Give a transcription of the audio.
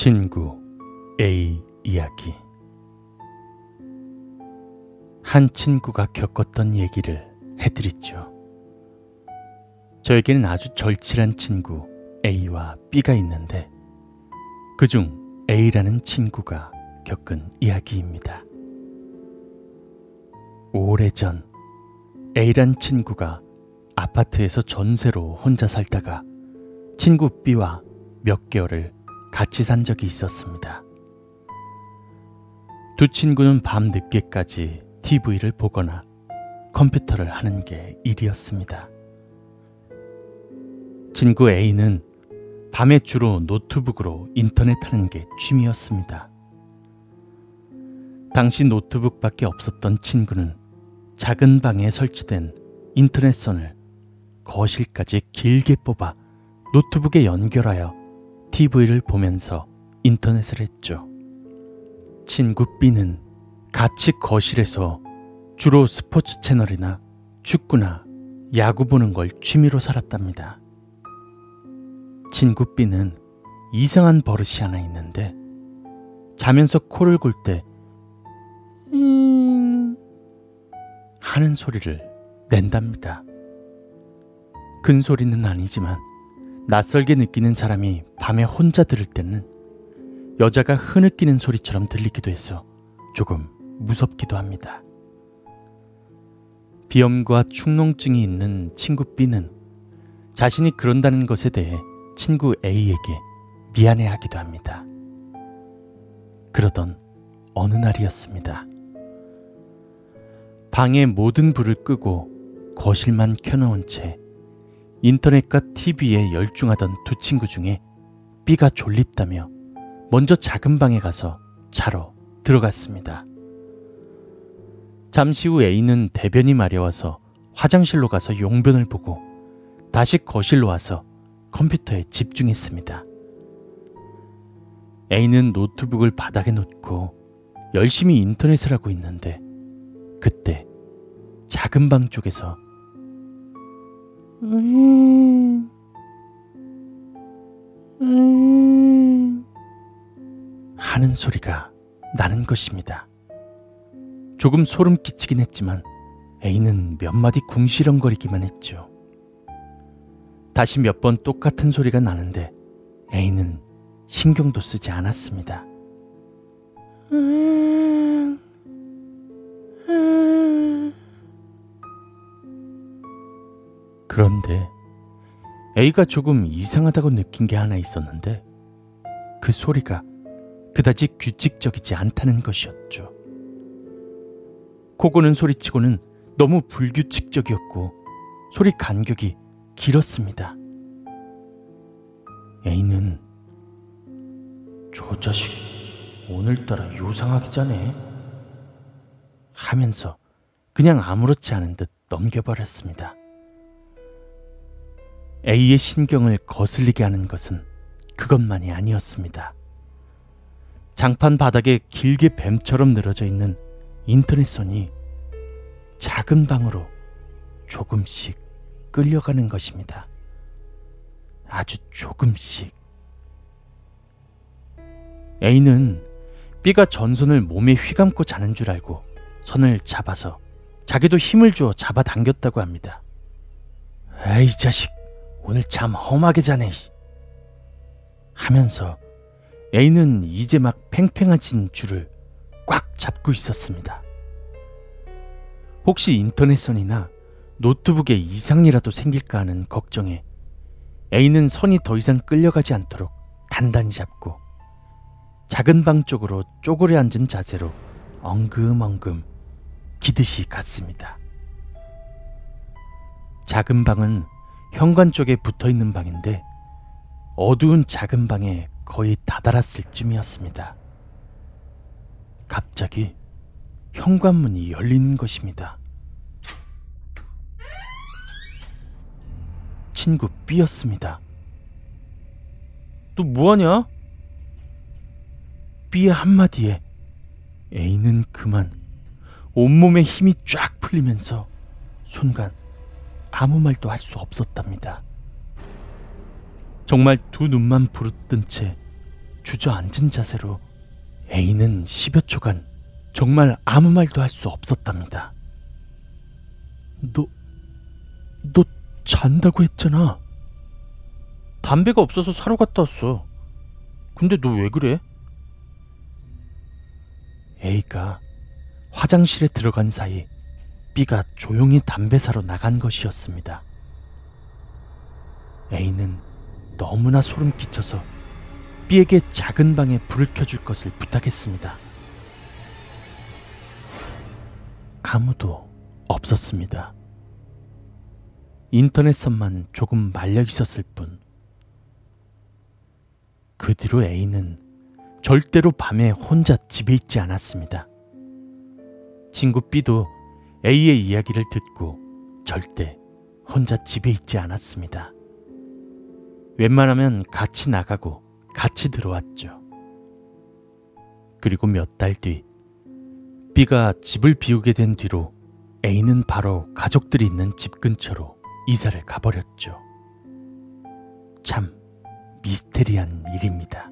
친구 A 이야기 한 친구가 겪었던 얘기를 해드리죠. 저에게는 아주 절친한 친구 A와 B가 있는데 그중 A라는 친구가 겪은 이야기입니다. 오래전 A란 친구가 아파트에서 전세로 혼자 살다가 친구 B와 몇 개월을 같이 산 적이 있었습니다. 두 친구는 밤 늦게까지 TV를 보거나 컴퓨터를 하는 게 일이었습니다. 친구 A는 밤에 주로 노트북으로 인터넷 하는 게 취미였습니다. 당시 노트북밖에 없었던 친구는 작은 방에 설치된 인터넷선을 거실까지 길게 뽑아 노트북에 연결하여 TV를 보면서 인터넷을 했죠. 친구 B는 같이 거실에서 주로 스포츠 채널이나 축구나 야구 보는 걸 취미로 살았답니다. 친구 B는 이상한 버릇이 하나 있는데 자면서 코를 골때 음... 하는 소리를 낸답니다. 큰 소리는 아니지만 낯설게 느끼는 사람이 밤에 혼자 들을 때는 여자가 흐느끼는 소리처럼 들리기도 해서 조금 무섭기도 합니다. 비염과 축농증이 있는 친구 B는 자신이 그런다는 것에 대해 친구 A에게 미안해 하기도 합니다. 그러던 어느 날이었습니다. 방의 모든 불을 끄고 거실만 켜놓은 채 인터넷과 TV에 열중하던 두 친구 중에 B가 졸립다며 먼저 작은 방에 가서 자러 들어갔습니다. 잠시 후 A는 대변이 마려워서 화장실로 가서 용변을 보고 다시 거실로 와서 컴퓨터에 집중했습니다. A는 노트북을 바닥에 놓고 열심히 인터넷을 하고 있는데 그때 작은 방 쪽에서 하는 소리가 나는 것입니다. 조금 소름 끼치긴 했지만 A는 몇 마디 궁시렁거리기만 했죠. 다시 몇 번 똑같은 소리가 나는데 A는 신경도 쓰지 않았습니다. 음, 그런데 A가 조금 이상하다고 느낀 게 하나 있었는데 그 소리가 그다지 규칙적이지 않다는 것이었죠. 코고는 소리치고는 너무 불규칙적이었고 소리 간격이 길었습니다. A는 저 자식 오늘따라 요상하기 전에 하면서 그냥 아무렇지 않은 듯 넘겨버렸습니다. A의 신경을 거슬리게 하는 것은 그것만이 아니었습니다. 장판 바닥에 길게 뱀처럼 늘어져 있는 인터넷선이 작은 방으로 조금씩 끌려가는 것입니다. 아주 조금씩. A는 B가 전선을 몸에 휘감고 자는 줄 알고 선을 잡아서 자기도 힘을 주어 잡아당겼다고 합니다. 에이 자식 오늘 참 험하게 자네 하면서 A는 이제 막 팽팽해진 줄을 꽉 잡고 있었습니다. 혹시 인터넷선이나 노트북에 이상이라도 생길까 하는 걱정에 A는 선이 더 이상 끌려가지 않도록 단단히 잡고 작은 방 쪽으로 쪼그려 앉은 자세로 엉금엉금 기듯이 갔습니다. 작은 방은 현관 쪽에 붙어 있는 방인데 어두운 작은 방에 거의 다다랐을 쯤이었습니다. 갑자기 현관문이 열리는 것입니다. 친구 B였습니다. 또 뭐하냐? B의 한마디에 A는 그만 온몸에 힘이 쫙 풀리면서 순간 아무 말도 할 수 없었답니다. 정말 두 눈만 부릅뜬 채 주저앉은 자세로 A는 10여 초간 정말 아무 말도 할 수 없었답니다. 너, 너 잔다고 했잖아. 담배가 없어서 사러 갔다 왔어. 근데 너 왜 그래? A가 화장실에 들어간 사이 B가 조용히 담배 사러 나간 것이었습니다. A는 너무나 소름 끼쳐서 B에게 작은 방에 불을 켜줄 것을 부탁했습니다. 아무도 없었습니다. 인터넷선만 조금 말려 있었을 뿐. 그 뒤로 A는 절대로 밤에 혼자 집에 있지 않았습니다. 친구 B도 A의 이야기를 듣고 절대 혼자 집에 있지 않았습니다. 웬만하면 같이 나가고 같이 들어왔죠. 그리고 몇 달 뒤, B가 집을 비우게 된 뒤로 A는 바로 가족들이 있는 집 근처로 이사를 가버렸죠. 참 미스테리한 일입니다.